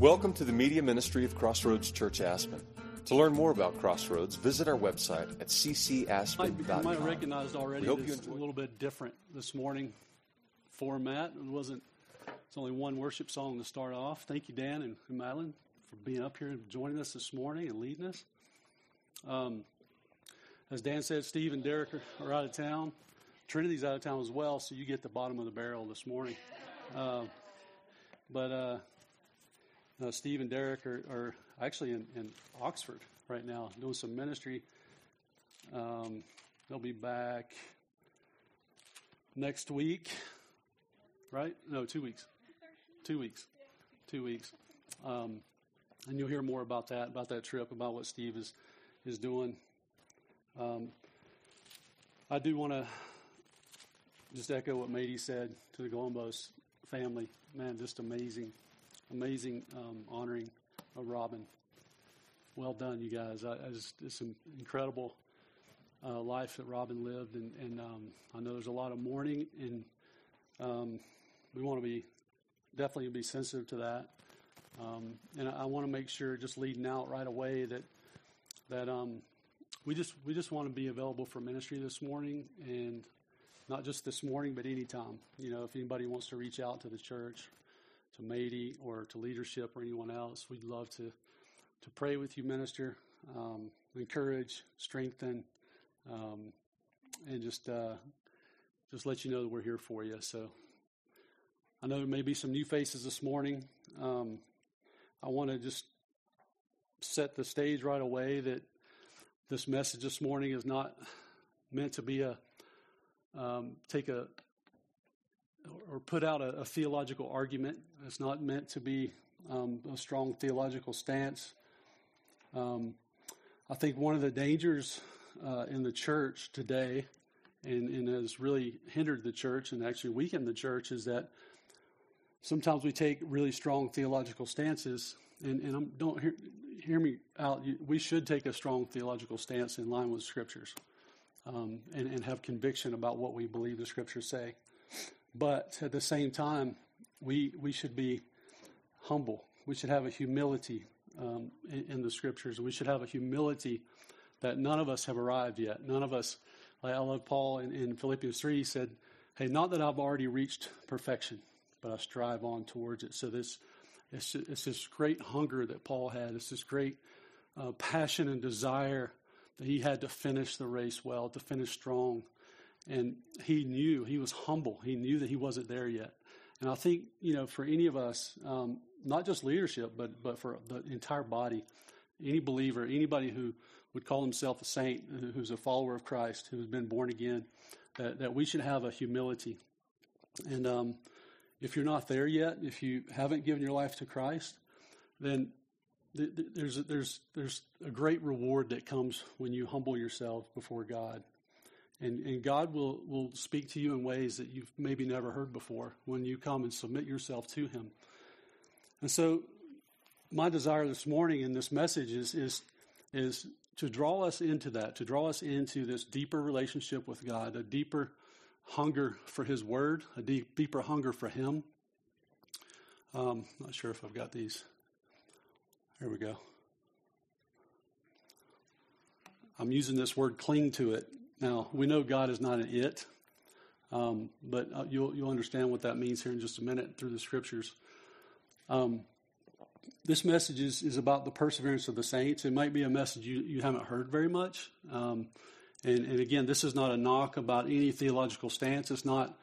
Welcome to the media ministry of Crossroads Church Aspen. To learn more about Crossroads, visit our website at ccaspen.com. You might have recognized already We hope you it's a little bit different this morning format. It wasn't. It's only one worship song to start off. Thank you, Dan and Madeline, for being up here and joining us this morning and leading us. Um, as Dan said, Steve and Derek are, are out of town. Trinity's out of town as well, so you get the bottom of the barrel this morning. Uh, but uh, uh, Steve and Derek are, are actually in, in Oxford right now doing some ministry. Um, they'll be back next week, right? No, two weeks. Two weeks. Two weeks. Um, and you'll hear more about that, about that trip, about what Steve is is doing. Um, I do want to just echo what Mady said to the Golombos family. Man, just amazing, amazing um, honoring of Robin. Well done, you guys. I, I just, it's an incredible uh, life that Robin lived, and, and um, I know there's a lot of mourning, and um, we want to be definitely be sensitive to that. Um, and I, I want to make sure, just leading out right away, that that um, we just we just want to be available for ministry this morning, and not just this morning, but anytime. You know, if anybody wants to reach out to the church, to Mady, or to leadership, or anyone else, we'd love to to pray with you, minister, um, encourage, strengthen, um, and just uh, just let you know that we're here for you. So I know there may be some new faces this morning. Um, I want to just set the stage right away that this message this morning is not meant to be a um, take a or put out a, a, theological argument. It's not meant to be um, a strong theological stance. Um, I think one of the dangers uh, in the church today, and, and has really hindered the church and actually weakened the church, is that sometimes we take really strong theological stances, and, and I'm, don't hear, hear me out. We should take a strong theological stance in line with scriptures, um, and, and have conviction about what we believe the scriptures say. But at the same time, we we should be humble. We should have a humility um, in, in, the scriptures. We should have a humility that none of us have arrived yet. None of us, like I love Paul in, in Philippians 3, he said, Hey, not that I've already reached perfection, but I strive on towards it. So this, it's, it's this great hunger that Paul had. It's this great uh, passion and desire that he had to finish the race well, to finish strong. And he knew, he was humble. He knew that he wasn't there yet. And I think, you know, for any of us, um, not just leadership, but, but for the entire body, any believer, anybody who would call himself a saint, who's a follower of Christ, who's been born again, that, that we should have a humility. And um, if you're not there yet, if you haven't given your life to Christ, then th- th- there's, there's, there's a great reward that comes when you humble yourself before God. And, and God will, will speak to you in ways that you've maybe never heard before when you come and submit yourself to Him. And so, my desire this morning in this message is, is, is to draw us into that, to draw us into this deeper relationship with God, a deeper hunger for His Word, a deep, deeper hunger for Him. Um, not sure if I've got these. Here we go. I'm using this word cling to it. Now, we know God is not an it, um, but uh, you'll, you'll understand what that means here in just a minute through the scriptures. Um, this message is, is about the perseverance of the saints. It might be a message you, you haven't heard very much. Um, and, and again, this is not a knock about any theological stance. It's not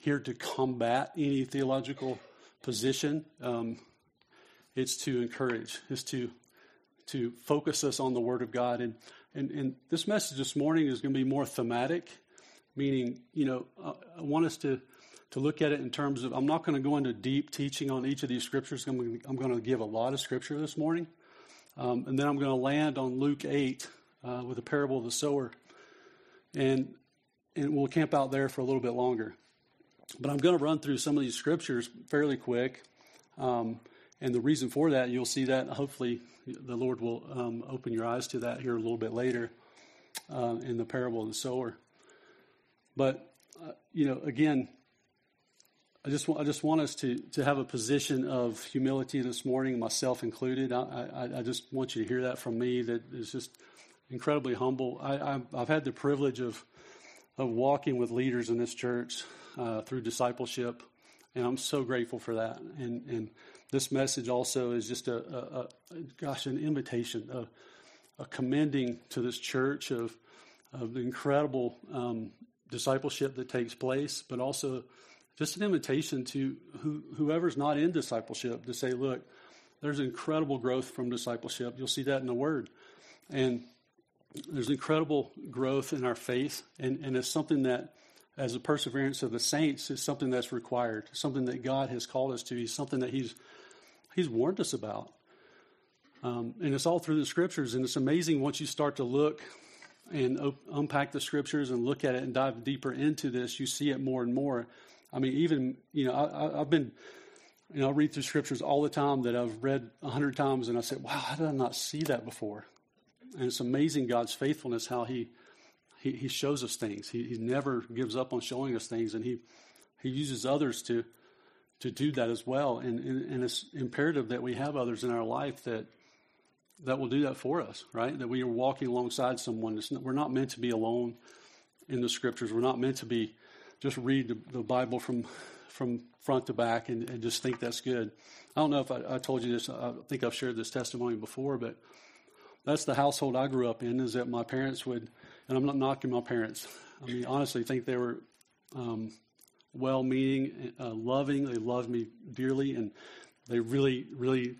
here to combat any theological position. Um, it's to encourage. It's to to focus us on the Word of God. And and, and this message this morning is going to be more thematic, meaning you know I want us to to look at it in terms of I'm not going to go into deep teaching on each of these scriptures. I'm going to, I'm going to give a lot of scripture this morning, um, and then I'm going to land on Luke eight uh, with the parable of the sower, and and we'll camp out there for a little bit longer. But I'm going to run through some of these scriptures fairly quick. Um, and the reason for that, you'll see that. Hopefully, the Lord will um, open your eyes to that here a little bit later uh, in the parable of the sower. But, uh, you know, again, I just I just want us to, to have a position of humility this morning, myself included. I, I, I just want you to hear that from me. That is just incredibly humble. I, have had the privilege of of walking with leaders in this church uh, through discipleship, and I'm so grateful for that. And and this message also is just a, a, a gosh, an invitation, a, a, commending to this church of of the incredible um, discipleship that takes place, but also just an invitation to who, whoever's not in discipleship to say, look, there's incredible growth from discipleship. You'll see that in the Word, and there's incredible growth in our faith, and, and it's something that, as a perseverance of the saints, is something that's required, something that God has called us to. Something that He's He's warned us about, um, and it's all through the Scriptures. And it's amazing once you start to look and op- unpack the Scriptures and look at it and dive deeper into this, you see it more and more. I mean, even you know, I, I've been you know, I read through scriptures all the time that I've read a hundred times, and I said, "Wow, how did I not see that before?" And it's amazing God's faithfulness, how He He, he shows us things. He, he never gives up on showing us things, and He He uses others to to do that as well. And, and, and it's imperative that we have others in our life that that will do that for us, right? That we are walking alongside someone. Not, we're not meant to be alone in the scriptures. We're not meant to be just read the, the Bible from from front to back and, and, just think that's good. I don't know if I, I told you this. I think I've shared this testimony before, but that's the household I grew up in. Is that my parents would, and I'm not knocking my parents. I mean, honestly, think they were um, well-meaning, uh, loving. They loved me dearly, and they really, really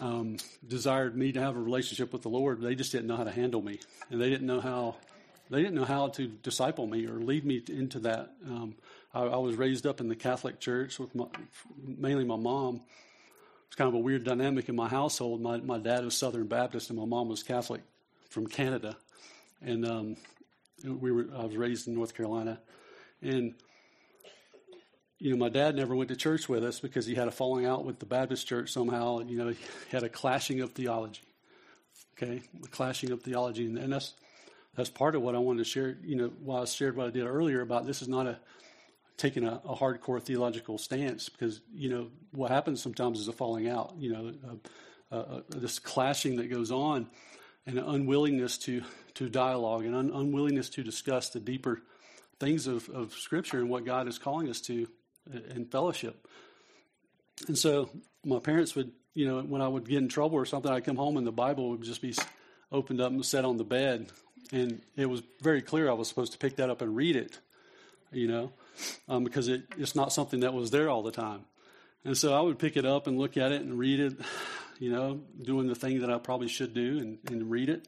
um, desired me to have a relationship with the Lord. They just didn't know how to handle me, and they didn't know how they didn't know how to disciple me or lead me into that. Um, I, I, was raised up in the Catholic Church with my, mainly my mom, it's kind of a weird dynamic in my household. My my dad was Southern Baptist and my mom was Catholic from Canada, and um, we were I was raised in North Carolina, and you know my dad never went to church with us because he had a falling out with the Baptist church somehow. You know he had a clashing of theology, okay, a clashing of theology, and, and that's that's part of what I wanted to share. You know, while I shared what I did earlier about this is not a taking a, a, hardcore theological stance because you know what happens sometimes is a falling out. You know, uh, uh, this clashing that goes on, and an unwillingness to to dialogue and un- unwillingness to discuss the deeper things of, of Scripture and what God is calling us to in fellowship. And so my parents would, you know, when I would get in trouble or something, I'd come home and the Bible would just be opened up and set on the bed, and it was very clear I was supposed to pick that up and read it, you know um, because it, it's not something that was there all the time. And so I would pick it up and look at it and read it, you know, doing the thing that I probably should do and, and read it.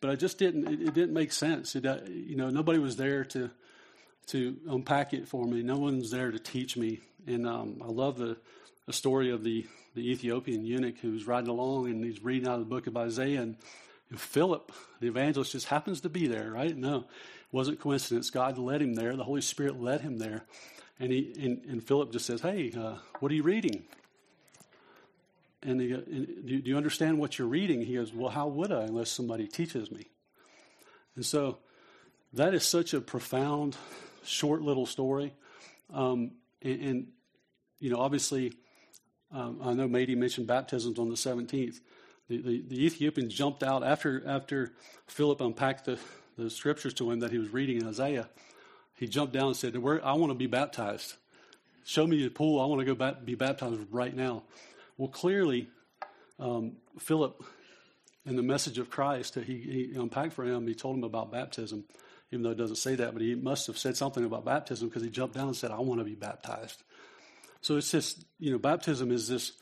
But I just didn't, it, it didn't make sense. It, uh, you know, nobody was there to, to unpack it for me. No one's there to teach me. And um, I love the, the story of the, the Ethiopian eunuch who's riding along and he's reading out of the book of Isaiah and, and Philip, the evangelist, just happens to be there, right? No, it wasn't coincidence. God led him there. The Holy Spirit led him there. And, he, and, and Philip just says, Hey, uh, what are you reading? And, he, and do, do you understand what you're reading? He goes, Well, how would I unless somebody teaches me? And so that is such a profound, short little story. Um, and, and, you know, obviously, um, I know Mady mentioned baptisms on the 17th. The, the, the jumped out after after Philip unpacked the, the scriptures to him that he was reading in Isaiah, he jumped down and said, I want to be baptized. Show me the pool. I want to go back, be baptized right now. Well, clearly, um, Philip, in the message of Christ that he, he unpacked for him, he told him about baptism, even though it doesn't say that, but he must have said something about baptism because he jumped down and said, I want to be baptized. So it's just, you know, baptism is this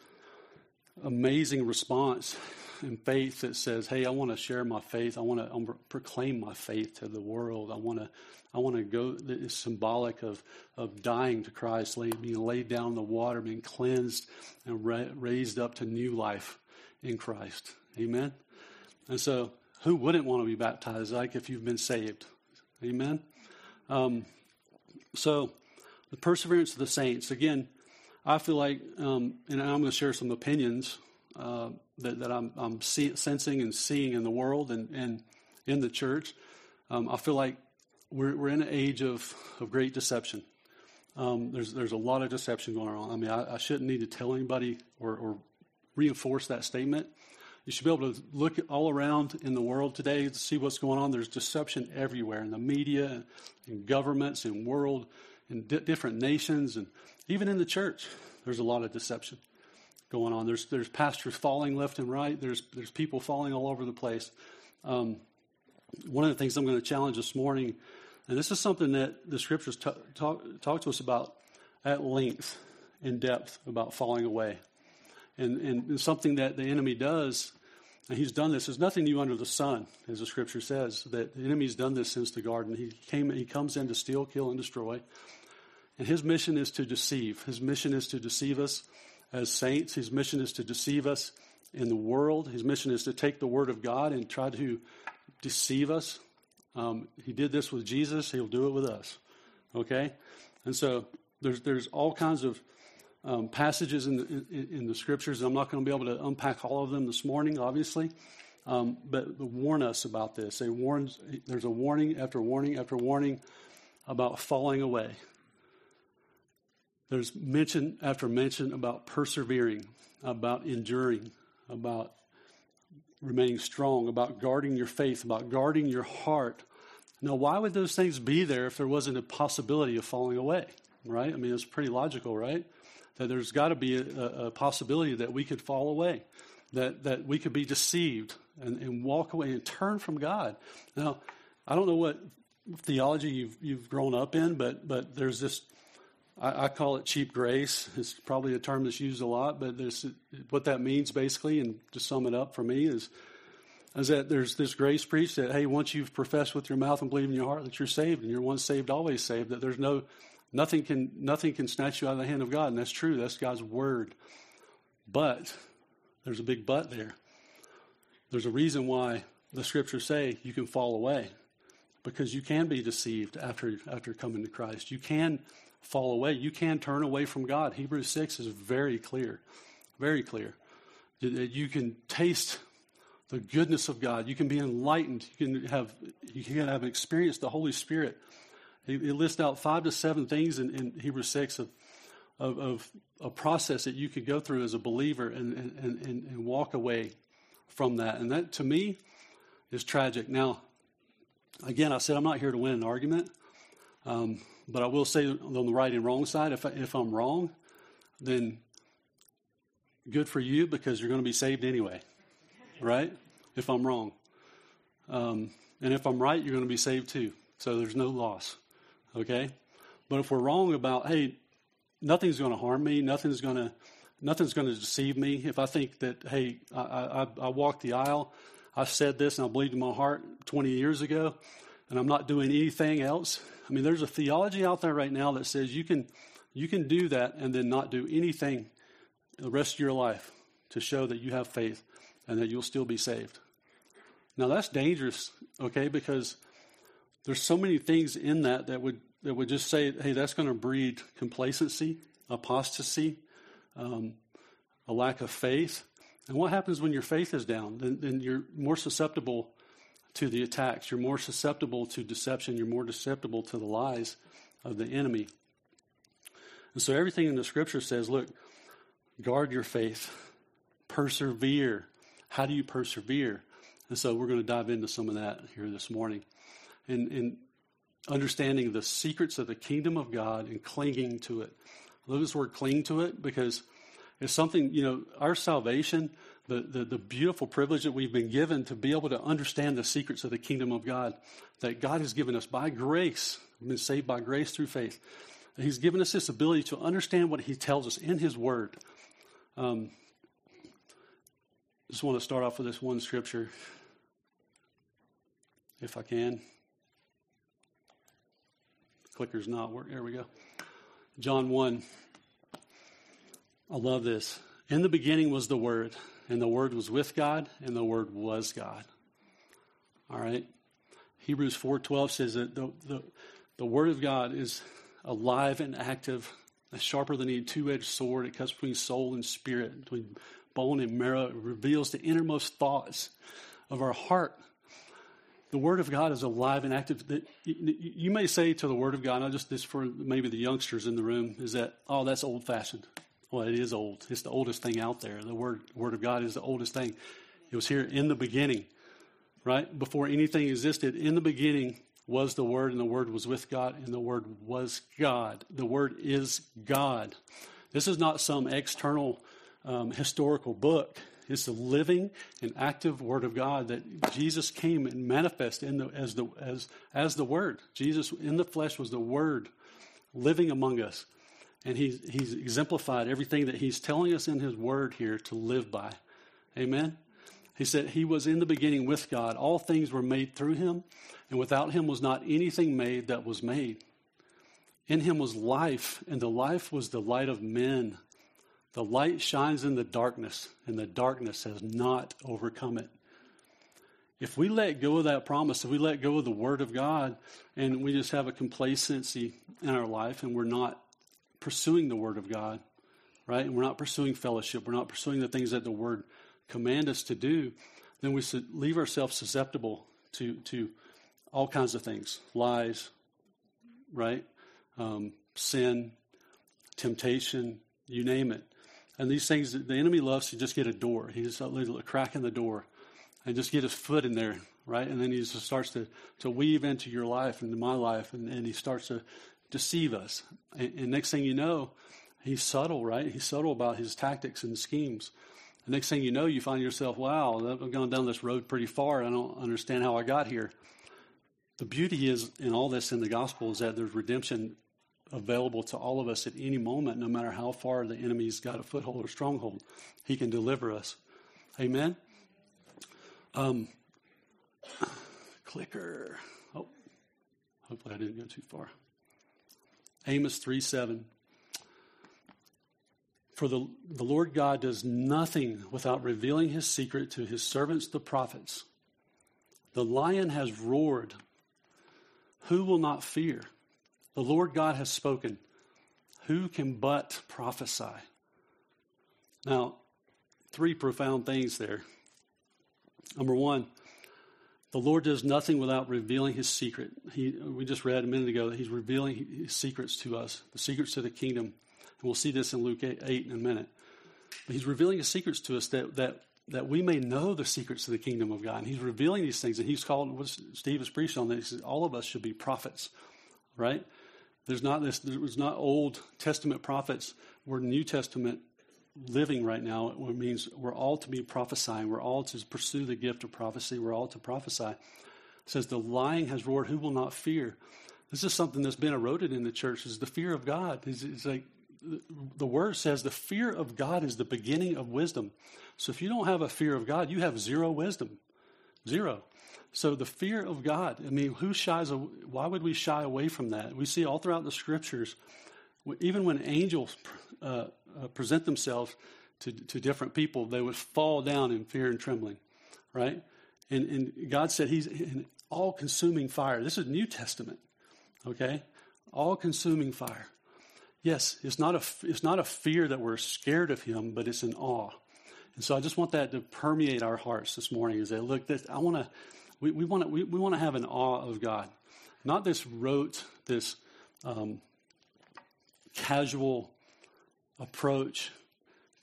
amazing response in faith that says, "Hey, I want to share my faith. I want to, to proclaim my faith to the world. I want to, I want to go." It's symbolic of of dying to Christ, being laid down in the water, being cleansed, and ra- raised up to new life in Christ. Amen. And so, who wouldn't want to be baptized? Like if you've been saved. Amen. Um, so, the perseverance of the saints. Again, I feel like, um, and I'm going to share some opinions uh, that, that, I'm, I'm see, sensing and seeing in the world and, and in the church. Um, I feel like we're, we're in an age of, of great deception. Um, there's there's a lot of deception going on. I mean, I, I shouldn't need to tell anybody or, or, reinforce that statement. You should be able to look all around in the world today to see what's going on. There's deception everywhere in the media, in governments, in world, in di- different nations, and even in the church. There's a lot of deception going on. There's there's pastors falling left and right. There's there's people falling all over the place. Um, one of the things I'm going to challenge this morning and this is something that the scriptures t- talk, talk to us about at length, in depth, about falling away. And, and something that the enemy does, and he's done this, there's nothing new under the sun, as the scripture says, that the enemy's done this since the garden. He, came, he comes in to steal, kill, and destroy. And his mission is to deceive. His mission is to deceive us as saints. His mission is to deceive us in the world. His mission is to take the word of God and try to deceive us um, he did this with Jesus, he'll do it with us. Okay? And so there's, there's all kinds of um, passages in the, in, the scriptures. I'm not going to be able to unpack all of them this morning, obviously. Um, but warn us about this. They warn, there's a warning after warning after warning about falling away. There's mention after mention about persevering, about enduring, about remaining strong, about guarding your faith, about guarding your heart. Now, why would those things be there if there wasn't a possibility of falling away? Right? I mean, it's pretty logical, right? That there's got to be a, a, possibility that we could fall away, that, that we could be deceived and, and walk away and turn from God. Now, I don't know what theology you've, you've grown up in, but, but there's this I, I, call it cheap grace. It's probably a term that's used a lot, but there's, what that means basically, and to sum it up for me, is, is that there's this grace preached that, hey, once you've professed with your mouth and believe in your heart that you're saved, and you're once saved, always saved, that there's no, nothing can, nothing can snatch you out of the hand of God. And that's true. That's God's word. But there's a big but there. There's a reason why the scriptures say you can fall away because you can be deceived after, after coming to Christ. You can fall away. You can turn away from God. Hebrews 6 is very clear, very clear. You can taste the goodness of God. You can be enlightened. You can have, you can have experienced the Holy Spirit. It, lists out five to seven things in, in Hebrews 6 of, of, of, a process that you could go through as a believer and, and, and, and walk away from that. And that, to me, is tragic. Now, again, I said I'm not here to win an argument. Um, but I will say on the right and wrong side, if, I, if I'm wrong, then good for you because you're going to be saved anyway, right? If I'm wrong. Um, and if I'm right, you're going to be saved too. So there's no loss, okay? But if we're wrong about, hey, nothing's going to harm me, nothing's going to nothing's going to deceive me. If I think that, hey, I, I, I walked the aisle, I said this and I believed in my heart 20 years ago, and I'm not doing anything else, I mean, there's a theology out there right now that says you can, you can do that and then not do anything the rest of your life to show that you have faith and that you'll still be saved. Now that's dangerous, okay, because there's so many things in that that would that would just say, hey, that's going to breed complacency, apostasy, um, a lack of faith. And what happens when your faith is down? Then, then you're more susceptible to the attacks. You're more susceptible to deception. You're more susceptible to the lies of the enemy. And so everything in the scripture says, look, guard your faith, persevere. How do you persevere? And so we're going to dive into some of that here this morning. And, and understanding the secrets of the kingdom of God and clinging to it. I love this word cling to it because it's something, you know, our salvation the, the, the, beautiful privilege that we've been given to be able to understand the secrets of the kingdom of God that God has given us by grace. We've been saved by grace through faith. He's given us this ability to understand what He tells us in His Word. Um, just want to start off with this one scripture, if I can. Clicker's not working. There we go. John 1. I love this. In the beginning was the Word and the Word was with God, and the Word was God. All right? Hebrews 4.12 says that the, the, the Word of God is alive and active, sharper than a two-edged sword. It cuts between soul and spirit, between bone and marrow. It reveals the innermost thoughts of our heart. The Word of God is alive and active. You may say to the Word of God, not just this for maybe the youngsters in the room, is that, oh, that's old fashioned. Well, it is old. It's the oldest thing out there. The Word, Word of God is the oldest thing. It was here in the beginning, right? Before anything existed, in the beginning was the Word, and the Word was with God, and the Word was God. The Word is God. This is not some external um, historical book. It's the living and active Word of God that Jesus came and manifested in the, as, the, as, as the Word. Jesus in the flesh was the Word living among us. And he, he's exemplified everything that he's telling us in his Word here to live by. Amen? He said, He was in the beginning with God. All things were made through him, and without him was not anything made that was made. In him was life, and the life was the light of men. The light shines in the darkness, and the darkness has not overcome it. If we let go of that promise, if we let go of the Word of God, and we just have a complacency in our life, and we're not pursuing the Word of God, right? And we're not pursuing fellowship, we're not pursuing the things that the Word command us to do, then we leave ourselves susceptible to to all kinds of things, lies, right, um, sin, temptation, you name it. And these things, the enemy loves to just get a door. He just a crack in the door, and just get his foot in there, right? And then he just starts to to weave into your life, into my life, and, and he starts to deceive us. And, and next thing you know, he's subtle, right? He's subtle about his tactics and schemes. Next thing you know, you find yourself, wow, I've gone down this road pretty far. I don't understand how I got here. The beauty is in all this in the gospel is that there's redemption available to all of us at any moment, no matter how far the enemy's got a foothold or stronghold. He can deliver us. Amen. Um, clicker. Oh, hopefully I didn't go too far. Amos 3 7. For the, the Lord God does nothing without revealing his secret to his servants, the prophets. The lion has roared. Who will not fear? The Lord God has spoken. Who can but prophesy? Now, three profound things there. Number one, the Lord does nothing without revealing his secret. He, we just read a minute ago that he's revealing his secrets to us, the secrets to the kingdom. And we'll see this in Luke 8, 8 in a minute. But he's revealing his secrets to us that, that, that we may know the secrets of the kingdom of God. And he's revealing these things. And he's called, what Steve has preached on this, all of us should be prophets, right? There's not this, there's not Old Testament prophets. We're New Testament living right now. It means we're all to be prophesying. We're all to pursue the gift of prophecy. We're all to prophesy. It says, The lion has roared, who will not fear? This is something that's been eroded in the church, is the fear of God. It's, it's like the word says the fear of God is the beginning of wisdom. So if you don't have a fear of God, you have zero wisdom. Zero. So the fear of God, I mean, who shies, why would we shy away from that? We see all throughout the scriptures, even when angels uh, uh, present themselves to, to different people, they would fall down in fear and trembling, right? And, and God said He's an all consuming fire. This is New Testament, okay? All consuming fire. Yes, it's not, a, it's not a fear that we're scared of him, but it's an awe. And so I just want that to permeate our hearts this morning as they look, this, I want to, we, we want to, we, we want to have an awe of God. Not this rote, this um, casual approach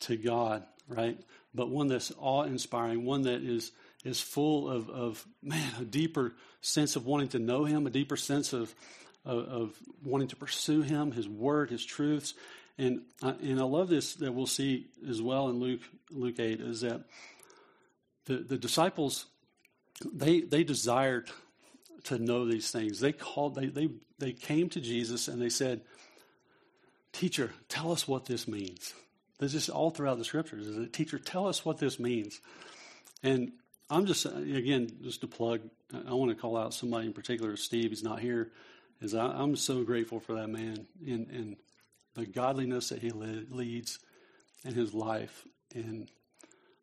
to God, right? But one that's awe inspiring, one that is, is full of, of, man, a deeper sense of wanting to know him, a deeper sense of, of wanting to pursue Him, His Word, His truths. And, uh, and I love this that we'll see as well in Luke, Luke 8 is that the, the disciples, they, they desired to know these things. They called, they, they, they came to Jesus and they said, Teacher, tell us what this means. This is all throughout the scriptures. Is it, Teacher, tell us what this means. And I'm just, again, just to plug, I want to call out somebody in particular, Steve. He's not here is I, am so grateful for that man and, and the godliness that he leads in his life and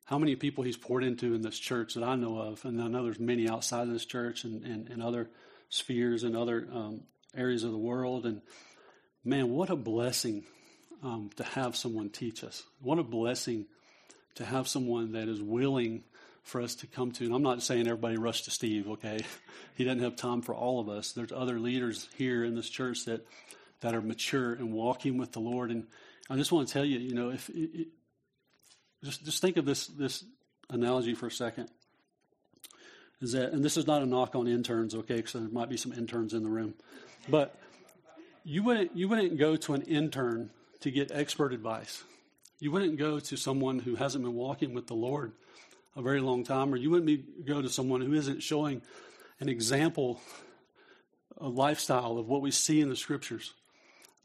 how many people he's poured into in this church that I know of. And I know there's many outside of this church and, and, and other spheres and other um, areas of the world. And man, what a blessing um, to have someone teach us. What a blessing to have someone that is willing for us to come to. And I'm not saying everybody rush to Steve, okay? He doesn't have time for all of us. There's other leaders here in this church that, that are mature and walking with the Lord. And I just want to tell you, you know, if it, it, just just think of this this analogy for a second. Is that, and this is not a knock on interns, okay? Because there might be some interns in the room, but you wouldn't you wouldn't go to an intern to get expert advice. You wouldn't go to someone who hasn't been walking with the Lord a very long time, or you wouldn't be, go to someone who isn't showing an example, a lifestyle of what we see in the scriptures,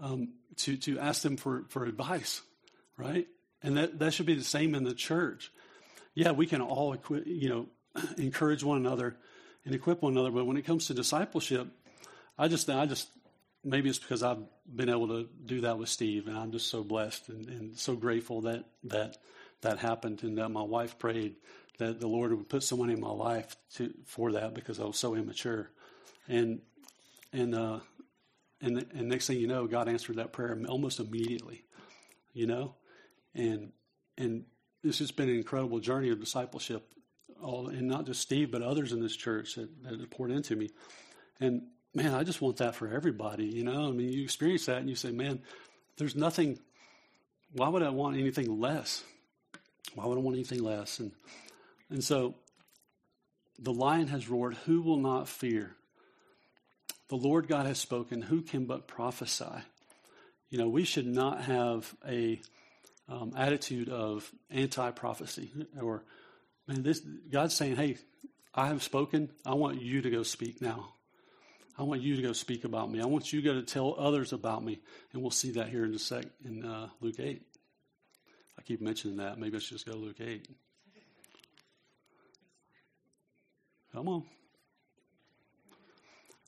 um, to to ask them for for advice, right? And that that should be the same in the church. Yeah, we can all equip, you know encourage one another and equip one another, but when it comes to discipleship, I just I just maybe it's because I've been able to do that with Steve, and I'm just so blessed and, and so grateful that that that happened, and that my wife prayed that the Lord would put someone in my life to for that because I was so immature, and and uh, and and next thing you know, God answered that prayer almost immediately, you know, and and this has been an incredible journey of discipleship, all and not just Steve, but others in this church that, that poured into me, and man, I just want that for everybody. You know, I mean, you experience that and you say, man, there's nothing. Why would I want anything less? Why would I want anything less? And and so, the lion has roared. Who will not fear? The Lord God has spoken. Who can but prophesy? You know, we should not have a um, attitude of anti-prophecy or man, this God's saying, "Hey, I have spoken. I want you to go speak now." I want you to go speak about me. I want you to go to tell others about me. And we'll see that here in a sec in uh, Luke 8. I keep mentioning that. Maybe I should just go to Luke 8. Come on.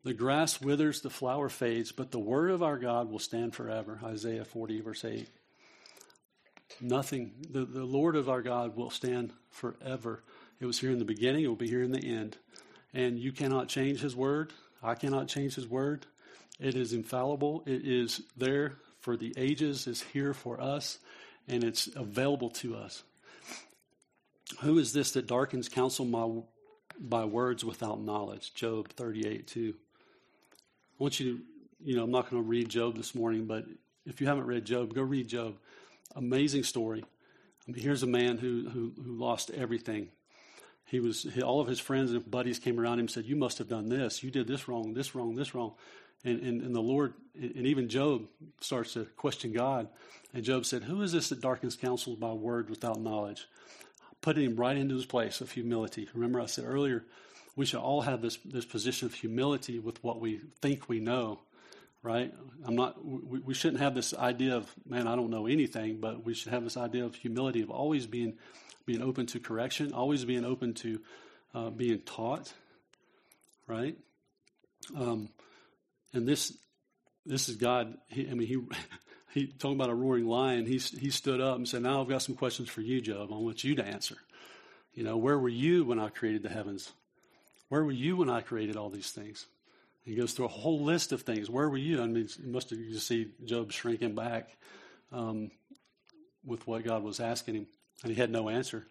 The grass withers, the flower fades, but the word of our God will stand forever. Isaiah 40, verse 8. Nothing, the, the Lord of our God will stand forever. It was here in the beginning, it will be here in the end. And you cannot change his word. I cannot change his word. It is infallible. It is there for the ages, it's here for us, and it's available to us. Who is this that darkens counsel my, by words without knowledge? Job 38, 2. I want you to, you know, I'm not going to read Job this morning, but if you haven't read Job, go read Job. Amazing story. I mean, here's a man who, who, who lost everything he was all of his friends and buddies came around him and said, "You must have done this. You did this wrong. This wrong. This wrong." And, and, and the Lord and even Job starts to question God. And Job said, "Who is this that darkens counsel by word without knowledge?" Putting him right into his place of humility. Remember, I said earlier, we should all have this this position of humility with what we think we know right? I'm not. We, we, shouldn't have this idea of man, I don't know anything, but we should have this idea of humility of always being being open to correction, always being open to uh, being taught, right? Um, and this this is God. He, I mean, he he talking about a roaring lion. He he stood up and said, "Now I've got some questions for you, Job. I want you to answer. You know, where were you when I created the heavens? Where were you when I created all these things?" He goes through a whole list of things. Where were you? I mean, you must have you see Job shrinking back um, with what God was asking him. And he had no answer.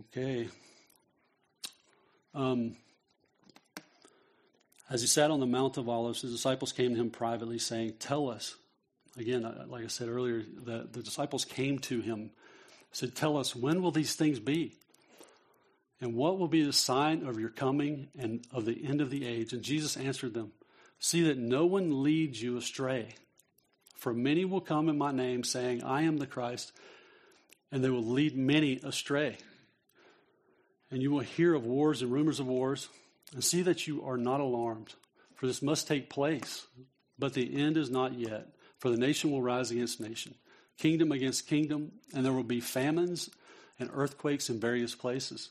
Okay. Um, as he sat on the Mount of Olives, his disciples came to him privately, saying, Tell us. Again, like I said earlier, the, the disciples came to him, said, Tell us, when will these things be? And what will be the sign of your coming and of the end of the age? And Jesus answered them, See that no one leads you astray. For many will come in my name, saying, I am the Christ, and they will lead many astray. And you will hear of wars and rumors of wars, and see that you are not alarmed, for this must take place. But the end is not yet, for the nation will rise against nation, kingdom against kingdom, and there will be famines and earthquakes in various places.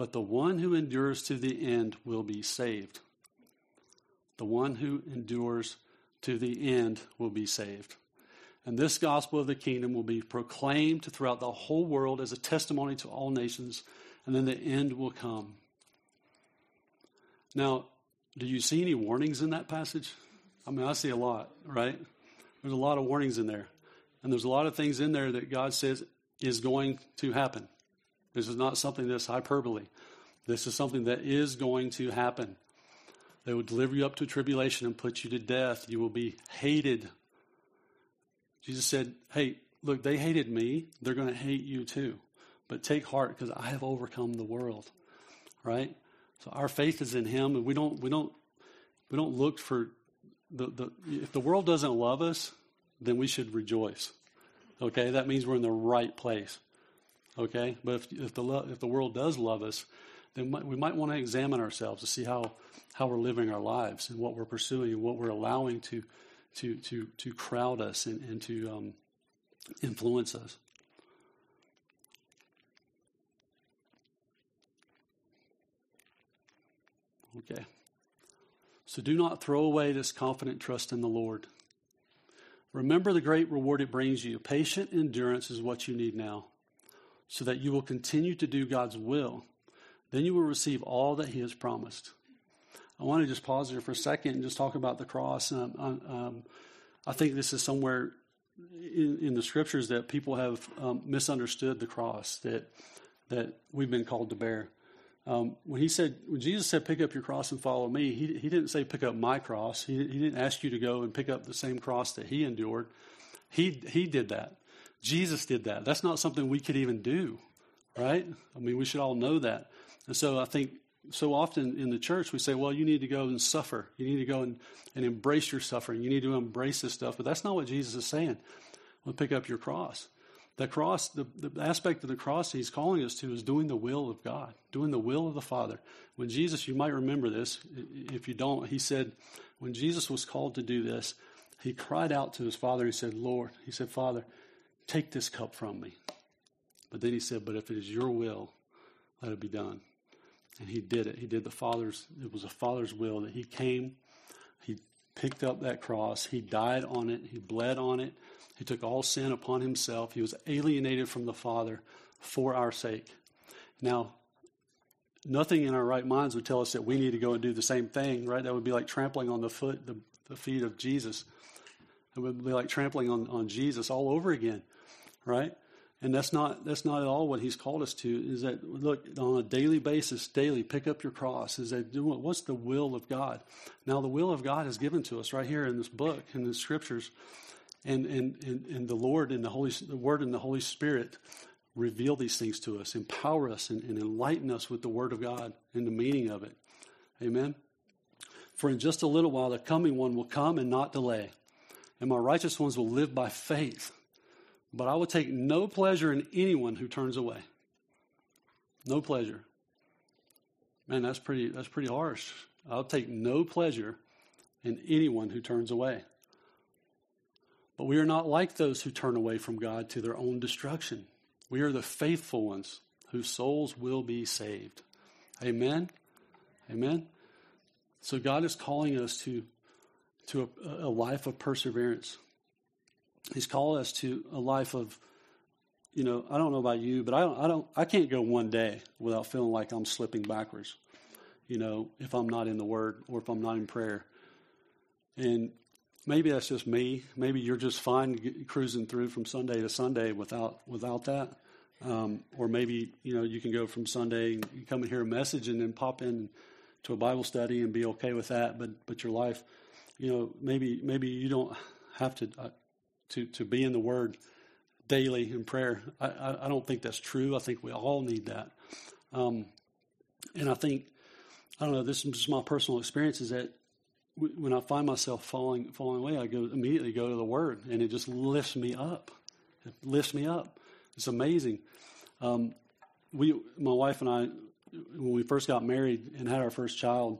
but the one who endures to the end will be saved. The one who endures to the end will be saved. And this gospel of the kingdom will be proclaimed throughout the whole world as a testimony to all nations, and then the end will come. Now, do you see any warnings in that passage? I mean, I see a lot, right? There's a lot of warnings in there. And there's a lot of things in there that God says is going to happen. This is not something that's hyperbole. This is something that is going to happen. They will deliver you up to tribulation and put you to death. You will be hated. Jesus said, Hey, look, they hated me. They're going to hate you too. But take heart because I have overcome the world. Right? So our faith is in Him, and we don't we don't we don't look for the, the if the world doesn't love us, then we should rejoice. Okay, that means we're in the right place. Okay, but if if the if the world does love us, then we might want to examine ourselves to see how how we're living our lives and what we're pursuing and what we're allowing to to to to crowd us and, and to um, influence us. Okay. So do not throw away this confident trust in the Lord. Remember the great reward it brings you. Patient endurance is what you need now, so that you will continue to do God's will. Then you will receive all that He has promised. I want to just pause here for a second and just talk about the cross. Um, um, I think this is somewhere in, in, the scriptures that people have um, misunderstood the cross that that we've been called to bear. Um, when he said, when Jesus said, "Pick up your cross and follow me," he he didn't say, "Pick up my cross." He he didn't ask you to go and pick up the same cross that he endured. He he did that. Jesus did that. That's not something we could even do, right? I mean, we should all know that. And so I think so often in the church we say, "Well, you need to go and suffer. You need to go and, and embrace your suffering. You need to embrace this stuff." But that's not what Jesus is saying. Well, pick up your cross. The cross, the, the aspect of the cross he's calling us to is doing the will of God, doing the will of the Father. When Jesus, you might remember this, if you don't, he said, when Jesus was called to do this, he cried out to his Father. He said, Lord, he said, Father, take this cup from me. But then he said, But if it is your will, let it be done. And he did it. He did the Father's, it was the Father's will that he came, he picked up that cross, he died on it, he bled on it, he took all sin upon himself. He was alienated from the Father for our sake. Now, nothing in our right minds would tell us that we need to go and do the same thing, right? That would be like trampling on the foot, the, the feet of Jesus. It would be like trampling on, on Jesus all over again, right? And that's not that's not at all what he's called us to. Is that look on a daily basis, daily pick up your cross. Is that what's the will of God? Now the will of God is given to us right here in this book in the scriptures and, and, and, and the Lord and the Holy the Word and the Holy Spirit reveal these things to us, empower us, and, and enlighten us with the Word of God and the meaning of it. Amen. For in just a little while the coming one will come and not delay, and my righteous ones will live by faith. But I will take no pleasure in anyone who turns away. No pleasure. Man, that's pretty that's pretty harsh. I'll take no pleasure in anyone who turns away. But we are not like those who turn away from God to their own destruction. We are the faithful ones whose souls will be saved. Amen. Amen. So God is calling us to, to a, a life of perseverance. He's called us to a life of, you know, I don't know about you, but I don't, I don't, I can't go one day without feeling like I'm slipping backwards. You know, if I'm not in the Word or if I'm not in prayer. And maybe that's just me. Maybe you're just fine cruising through from Sunday to Sunday without without that. Um, or maybe you know you can go from Sunday and come and hear a message and then pop in to a Bible study and be okay with that. But but your life, you know, maybe maybe you don't have to uh, to to be in the Word daily in prayer. I, I, I, don't think that's true. I think we all need that. Um, and I think I don't know. This is just my personal experience. Is that when I find myself falling falling away, I go immediately go to the Word, and it just lifts me up. It lifts me up. It's amazing. Um, we, my wife and I, when we first got married and had our first child,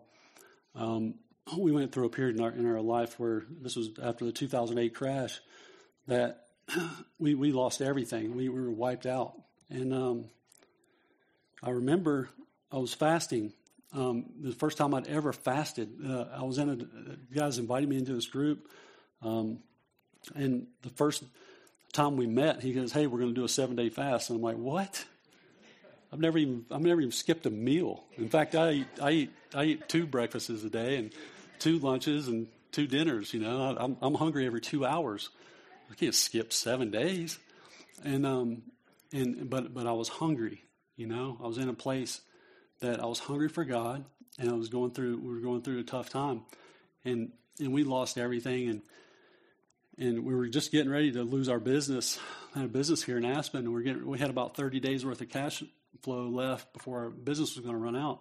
um, we went through a period in our in our life where this was after the 2008 crash that we we lost everything. We, we were wiped out, and um, I remember I was fasting. Um, the first time I'd ever fasted, uh, I was in a guys invited me into this group, um, and the first time we met, he goes, "Hey, we're going to do a seven day fast," and I'm like, "What?" I've never even I've never even skipped a meal. In fact, I eat I eat I eat two breakfasts a day and two lunches and two dinners. You know, I'm I'm hungry every two hours. I can't skip seven days, and um and but but I was hungry. You know, I was in a place that I was hungry for God, and I was going through we were going through a tough time, and and we lost everything and and we were just getting ready to lose our business. I had a business here in Aspen, and we are getting, we had about 30 days worth of cash flow left before our business was going to run out.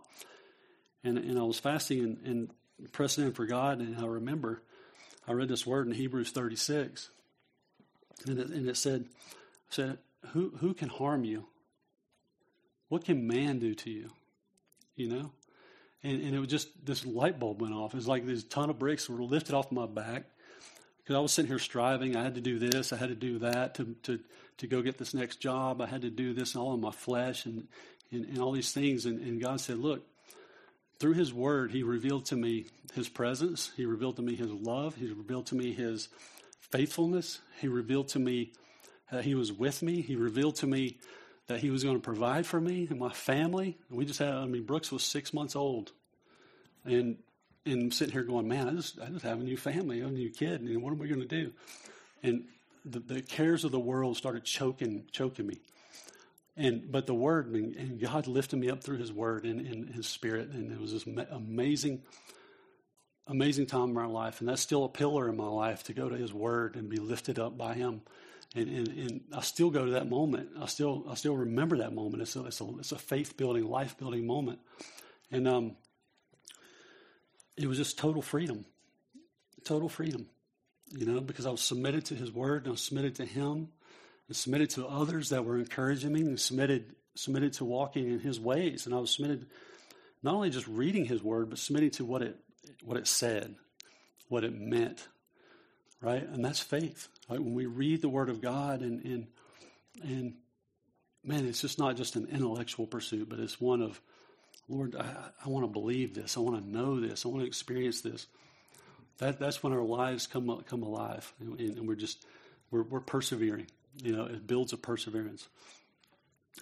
And, and I was fasting and, and pressing in for God, and I remember I read this word in Hebrews 36, and it, and it said, said, who, who can harm you? What can man do to you? You know? And, and it was just, this light bulb went off. It was like this ton of bricks were lifted off my back because I was sitting here striving. I had to do this, I had to do that to, to, to go get this next job. I had to do this all in my flesh and, and, and all these things. And, and God said, Look, through His Word, He revealed to me His presence. He revealed to me His love. He revealed to me His faithfulness. He revealed to me that He was with me. He revealed to me that He was going to provide for me and my family. And we just had, I mean, Brooks was six months old. And and I'm sitting here going, man, I just I just have a new family, a new kid, and what am we going to do? And the, the cares of the world started choking choking me. And but the word and God lifted me up through His word and, and His Spirit, and it was this amazing, amazing time in my life, and that's still a pillar in my life to go to His word and be lifted up by Him. And, and, and I still go to that moment. I still I still remember that moment. It's a it's a, it's a faith building, life building moment. And um, it was just total freedom, total freedom you know, because I was submitted to His Word, and I was submitted to Him, and submitted to others that were encouraging me, and submitted submitted to walking in His ways, and I was submitted not only just reading His Word, but submitting to what it what it said, what it meant, right? And that's faith. Right? When we read the Word of God, and and and man, it's just not just an intellectual pursuit, but it's one of Lord, I, I want to believe this. I want to know this. I want to experience this that, that's when our lives come come alive, and, and we're just we're, we're persevering. You know, it builds a perseverance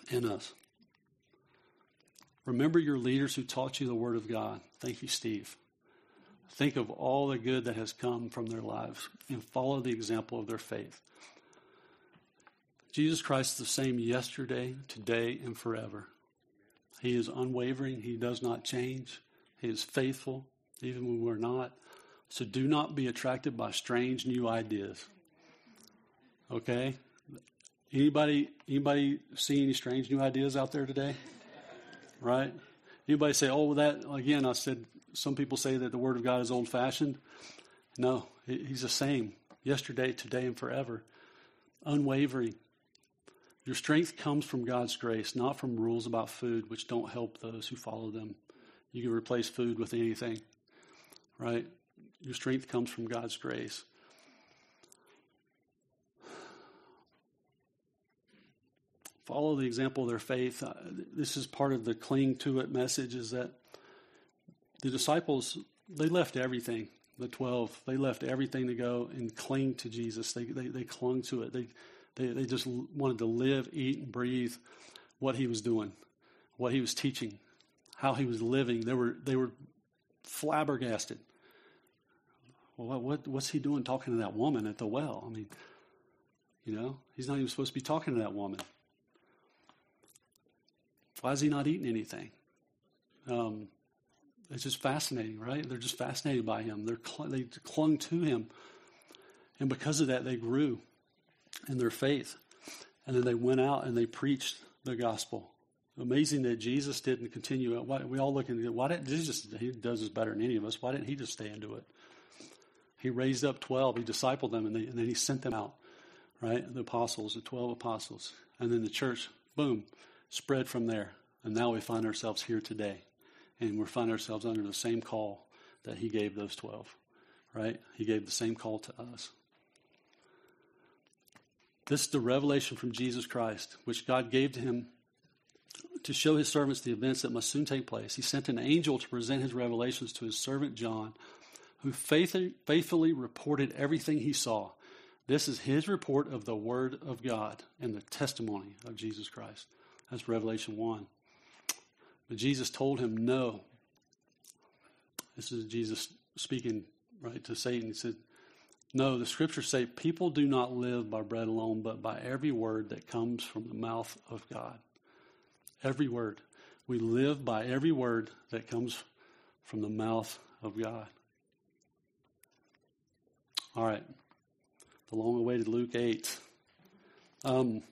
in us. Remember your leaders who taught you the Word of God. Thank you, Steve. Think of all the good that has come from their lives and follow the example of their faith. Jesus Christ is the same yesterday, today, and forever. He is unwavering. He does not change. He is faithful, even when we're not. So do not be attracted by strange new ideas. Okay? Anybody anybody see any strange new ideas out there today? Right? Anybody say, "Oh, that again?" I said some people say that the Word of God is old-fashioned. No, He's the same yesterday, today, and forever, unwavering. Your strength comes from God's grace, not from rules about food, which don't help those who follow them. You can replace food with anything, right? Your strength comes from God's grace. Follow the example of their faith. Uh, this is part of the cling to it message is that the disciples, they left everything. The 12, they left everything to go and cling to Jesus. They, they, they clung to it. They, they, they just wanted to live, eat, and breathe what he was doing, what he was teaching, how he was living. They were, they were flabbergasted well, what, what's he doing talking to that woman at the well? I mean, you know, he's not even supposed to be talking to that woman. Why is he not eating anything? Um, it's just fascinating, right? They're just fascinated by him. They're cl- they clung to him, and because of that, they grew in their faith. And then they went out and they preached the gospel. Amazing that Jesus didn't continue. Why, we all look at why didn't Jesus? He does this better than any of us. Why didn't he just stay into it? He raised up 12, he discipled them, and, they, and then he sent them out, right? The apostles, the 12 apostles. And then the church, boom, spread from there. And now we find ourselves here today. And we find ourselves under the same call that he gave those 12, right? He gave the same call to us. This is the revelation from Jesus Christ, which God gave to him to show his servants the events that must soon take place. He sent an angel to present his revelations to his servant John, who faithfully reported everything he saw. This is his report of the Word of God and the testimony of Jesus Christ. That's Revelation 1. But Jesus told him no. This is Jesus speaking right to Satan. He said, No, the scriptures say people do not live by bread alone, but by every word that comes from the mouth of God. Every word. We live by every word that comes from the mouth of God. All right. The long awaited Luke 8. Um,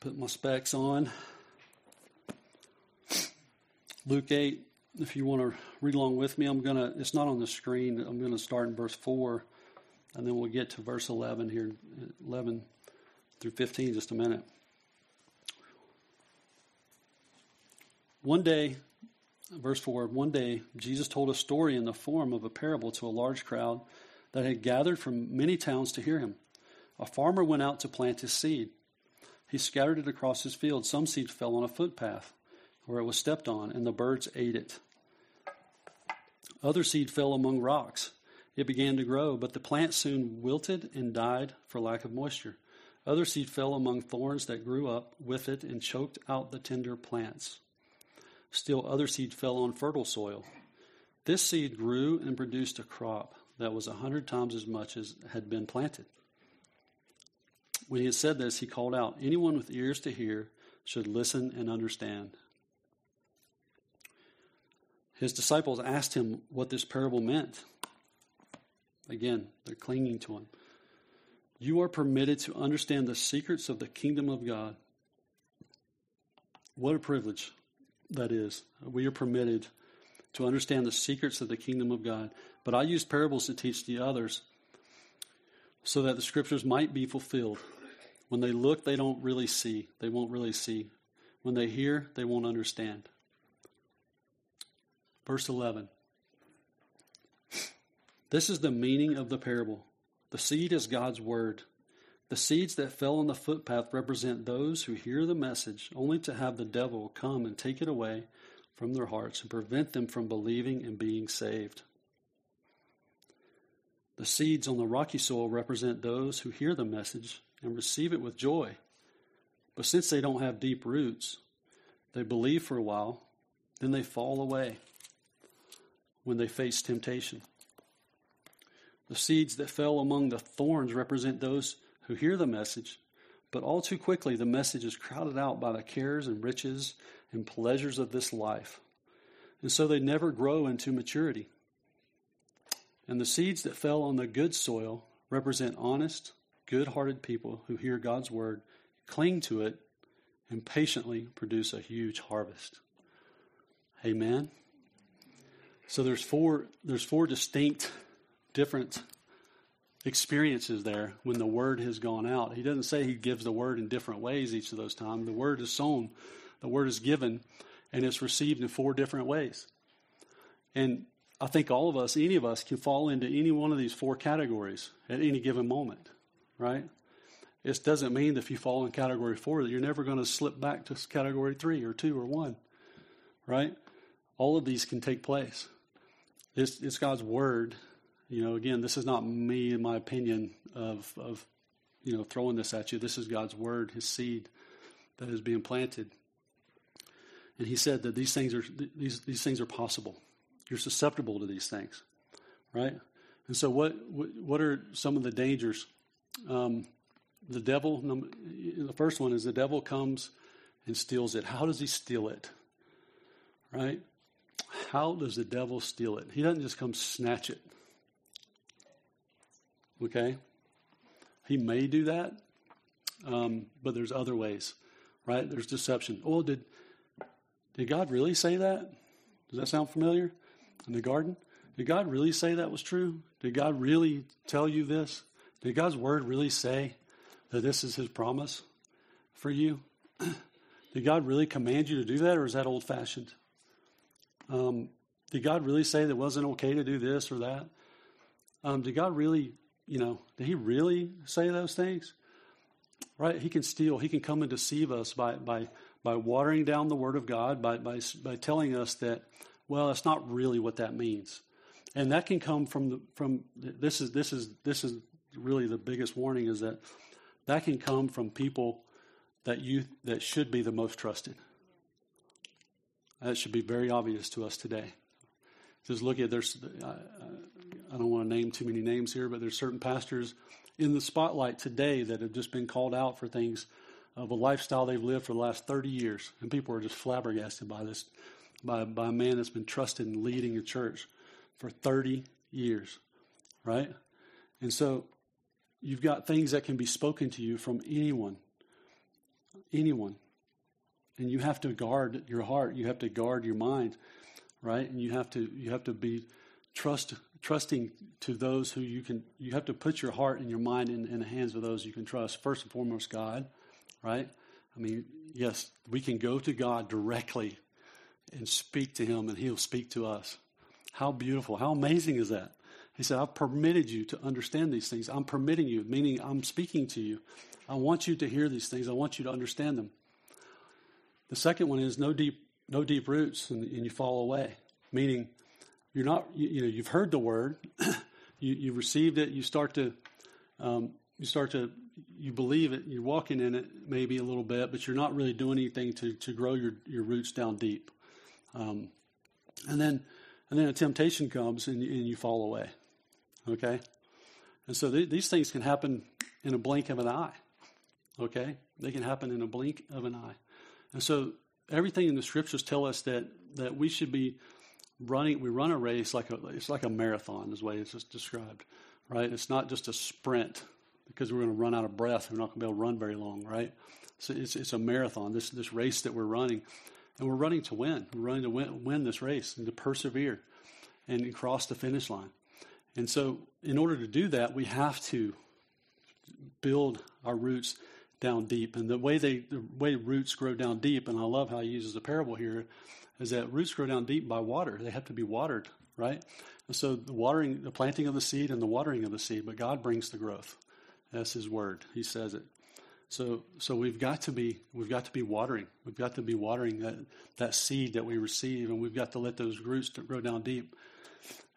put my specs on. Luke 8, if you want to read along with me, I'm going to, it's not on the screen. I'm going to start in verse 4, and then we'll get to verse 11 here, 11 through 15 just a minute. One day, verse 4, one day Jesus told a story in the form of a parable to a large crowd that had gathered from many towns to hear him. A farmer went out to plant his seed. He scattered it across his field. Some seed fell on a footpath where it was stepped on, and the birds ate it. Other seed fell among rocks. It began to grow, but the plant soon wilted and died for lack of moisture. Other seed fell among thorns that grew up with it and choked out the tender plants. Still, other seed fell on fertile soil. This seed grew and produced a crop that was a hundred times as much as had been planted. When he had said this, he called out, Anyone with ears to hear should listen and understand. His disciples asked him what this parable meant. Again, they're clinging to him. You are permitted to understand the secrets of the kingdom of God. What a privilege that is. We are permitted to understand the secrets of the kingdom of God. But I use parables to teach the others so that the scriptures might be fulfilled. When they look, they don't really see. They won't really see. When they hear, they won't understand. Verse 11. This is the meaning of the parable. The seed is God's word. The seeds that fell on the footpath represent those who hear the message only to have the devil come and take it away from their hearts and prevent them from believing and being saved. The seeds on the rocky soil represent those who hear the message and receive it with joy. But since they don't have deep roots, they believe for a while, then they fall away when they face temptation. The seeds that fell among the thorns represent those who hear the message, but all too quickly the message is crowded out by the cares and riches and pleasures of this life. And so they never grow into maturity. And the seeds that fell on the good soil represent honest, good hearted people who hear God's word, cling to it, and patiently produce a huge harvest. Amen. So there's four there's four distinct different experiences there when the word has gone out. He doesn't say he gives the word in different ways each of those times. The word is sown, the word is given, and it's received in four different ways. And I think all of us, any of us, can fall into any one of these four categories at any given moment, right? It doesn't mean that if you fall in category four that you're never going to slip back to category three or two or one, right? All of these can take place. It's, it's God's word you know, again, this is not me in my opinion of, of, you know, throwing this at you. This is God's word, His seed that is being planted. And He said that these things are these these things are possible. You're susceptible to these things, right? And so, what what are some of the dangers? Um, the devil. The first one is the devil comes and steals it. How does he steal it? Right? How does the devil steal it? He doesn't just come snatch it. Okay? He may do that, um, but there's other ways, right? There's deception. Oh, did, did God really say that? Does that sound familiar? In the garden? Did God really say that was true? Did God really tell you this? Did God's word really say that this is his promise for you? Did God really command you to do that, or is that old fashioned? Um, did God really say that it wasn't okay to do this or that? Um, did God really you know, did he really say those things? Right? He can steal. He can come and deceive us by by by watering down the Word of God, by by by telling us that, well, that's not really what that means, and that can come from the from this is this is this is really the biggest warning is that that can come from people that you that should be the most trusted. That should be very obvious to us today. Just look at there's uh, uh, I don't want to name too many names here, but there's certain pastors in the spotlight today that have just been called out for things of a lifestyle they've lived for the last 30 years, and people are just flabbergasted by this, by by a man that's been trusted in leading a church for 30 years, right? And so you've got things that can be spoken to you from anyone, anyone, and you have to guard your heart. You have to guard your mind, right? And you have to you have to be trust trusting to those who you can. You have to put your heart and your mind in, in the hands of those you can trust. First and foremost, God, right? I mean, yes, we can go to God directly and speak to Him, and He'll speak to us. How beautiful! How amazing is that? He said, I've permitted you to understand these things. I'm permitting you, meaning I'm speaking to you. I want you to hear these things. I want you to understand them. The second one is no deep, no deep roots, and, and you fall away. Meaning, you're not. You, you know, you've heard the word, you, you received it. You start to, um, you start to, you believe it. You're walking in it maybe a little bit, but you're not really doing anything to to grow your your roots down deep. Um, and then, and then a temptation comes, and, and you fall away. Okay, and so th- these things can happen in a blink of an eye. Okay, they can happen in a blink of an eye. And so everything in the scriptures tell us that that we should be running. We run a race like a it's like a marathon, is the way it's just described, right? It's not just a sprint because we're going to run out of breath. We're not going to be able to run very long, right? So it's it's a marathon. This this race that we're running, and we're running to win. We're running to win, win this race and to persevere and cross the finish line. And so, in order to do that, we have to build our roots down deep. And the way they the way roots grow down deep, and I love how he uses the parable here, is that roots grow down deep by water. They have to be watered, right? And so the watering, the planting of the seed and the watering of the seed, but God brings the growth. That's his word. He says it. So so we've got to be we've got to be watering. We've got to be watering that that seed that we receive, and we've got to let those roots grow down deep.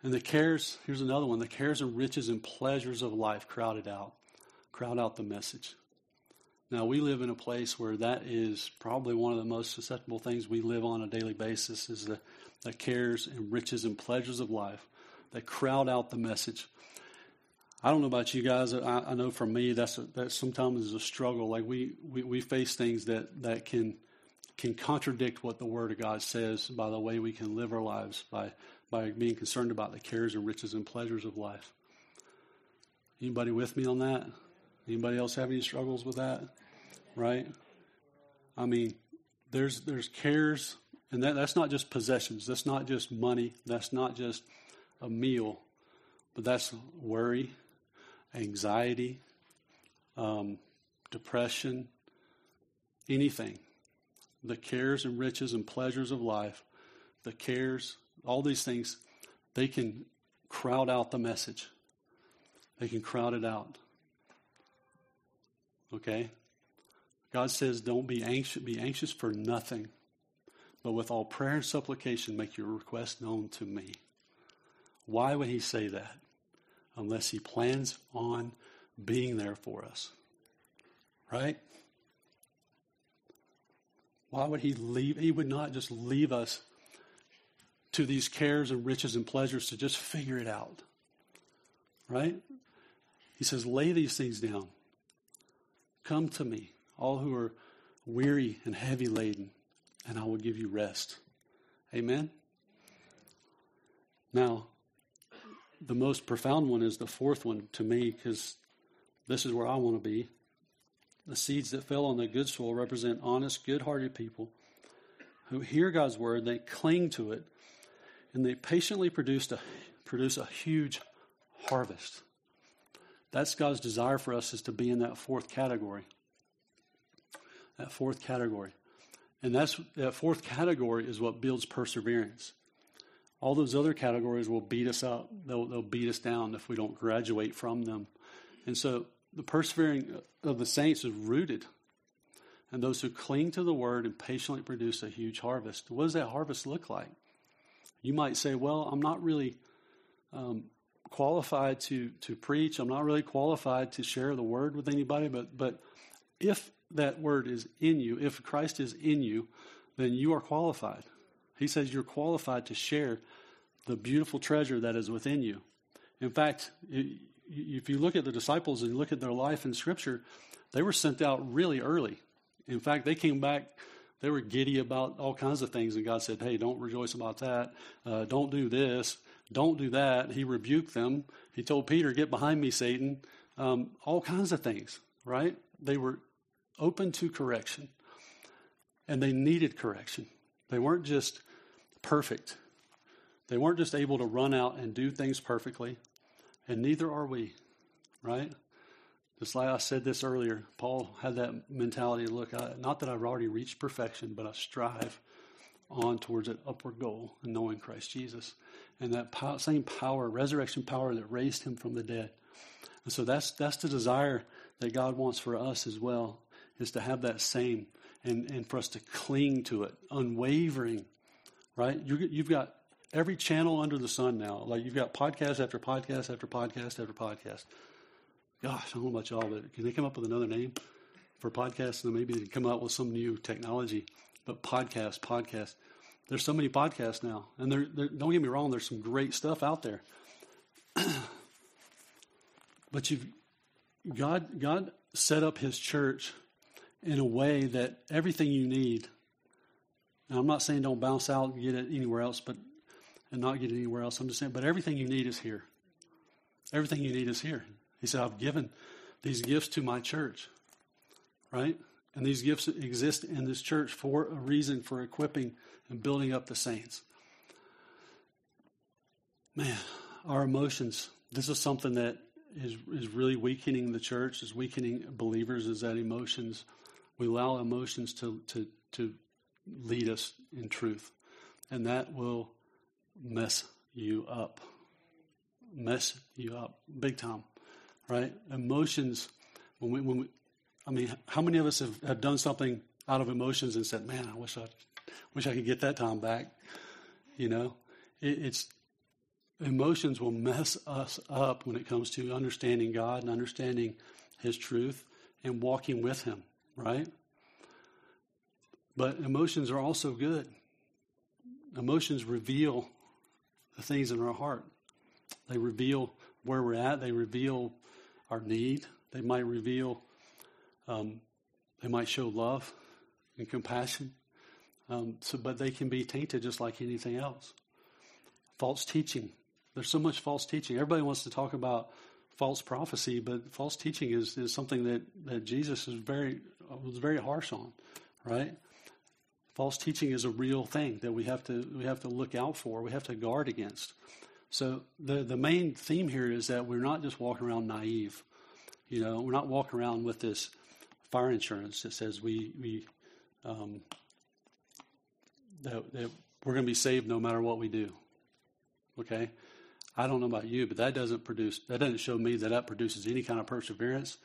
And the cares, here's another one, the cares and riches and pleasures of life crowded out. Crowd out the message. Now, we live in a place where that is probably one of the most susceptible things we live on a daily basis is the, the cares and riches and pleasures of life that crowd out the message. I don't know about you guys. I, I know for me, that's a, that sometimes is a struggle. Like we, we, we face things that, that can can contradict what the Word of God says by the way we can live our lives, by by being concerned about the cares and riches and pleasures of life. Anybody with me on that? Anybody else have any struggles with that? Right? I mean, there's there's cares, and that, that's not just possessions. That's not just money. That's not just a meal, but that's worry, anxiety, um, depression, anything. The cares and riches and pleasures of life, the cares, all these things, they can crowd out the message. They can crowd it out. Okay? God says, don't be anxious, be anxious for nothing, but with all prayer and supplication, make your request known to me. Why would he say that? Unless he plans on being there for us. Right? Why would he leave? He would not just leave us to these cares and riches and pleasures to just figure it out. Right? He says, lay these things down. Come to me, all who are weary and heavy laden, and I will give you rest. Amen? Now, the most profound one is the fourth one to me because this is where I want to be. The seeds that fell on the good soil represent honest, good hearted people who hear God's word, they cling to it, and they patiently produce a, produce a huge harvest. That's God's desire for us is to be in that fourth category. That fourth category. And that's that fourth category is what builds perseverance. All those other categories will beat us up. They'll, they'll beat us down if we don't graduate from them. And so the persevering of the saints is rooted. And those who cling to the word and patiently produce a huge harvest. What does that harvest look like? You might say, well, I'm not really um, qualified to, to preach. I'm not really qualified to share the word with anybody. But, but if that word is in you, if Christ is in you, then you are qualified. He says you're qualified to share the beautiful treasure that is within you. In fact, if you look at the disciples and you look at their life in Scripture, they were sent out really early. In fact, they came back, they were giddy about all kinds of things, and God said, Hey, don't rejoice about that. Uh, don't do this. Don't do that. He rebuked them. He told Peter, Get behind me, Satan. Um, all kinds of things, right? They were open to correction, and they needed correction. They weren't just perfect, they weren't just able to run out and do things perfectly, and neither are we, right? Just like I said this earlier, Paul had that mentality look, at, not that I've already reached perfection, but I strive on towards an upward goal in knowing Christ Jesus. And that pow- same power, resurrection power that raised him from the dead. And so that's, that's the desire that God wants for us as well, is to have that same and, and for us to cling to it, unwavering, right? You, you've got every channel under the sun now. Like you've got podcast after podcast after podcast after podcast. Gosh, I don't know about y'all, but can they come up with another name for podcasts? And maybe they can come out with some new technology. But podcast, podcast. There's so many podcasts now, and they're, they're, don't get me wrong. There's some great stuff out there. but you've God God set up His church in a way that everything you need. Now, I'm not saying don't bounce out and get it anywhere else, but and not get it anywhere else. I'm just saying, but everything you need is here. Everything you need is here. He said, I've given these gifts to my church, right? And these gifts exist in this church for a reason for equipping and building up the saints. Man, our emotions, this is something that is, is really weakening the church, is weakening believers, is that emotions, we allow emotions to, to, to lead us in truth. And that will mess you up. Mess you up big time, right? Emotions, when we, when we, I mean, how many of us have, have done something out of emotions and said, man, I wish I, wish I could get that time back. You know, it, it's, emotions will mess us up when it comes to understanding God and understanding His truth and walking with Him, right? But emotions are also good. Emotions reveal the things in our heart. They reveal where we're at. They reveal our need. They might reveal, um, they might show love and compassion. Um, so, but they can be tainted just like anything else. False teaching. There's so much false teaching. Everybody wants to talk about false prophecy, but false teaching is, is something that, that Jesus is very was very harsh on, right? False teaching is a real thing that we have to we have to look out for. We have to guard against. So the the main theme here is that we're not just walking around naive. You know, we're not walking around with this fire insurance that says we we um, that, that we're going to be saved no matter what we do. Okay, I don't know about you, but that doesn't produce that doesn't show me that that produces any kind of perseverance.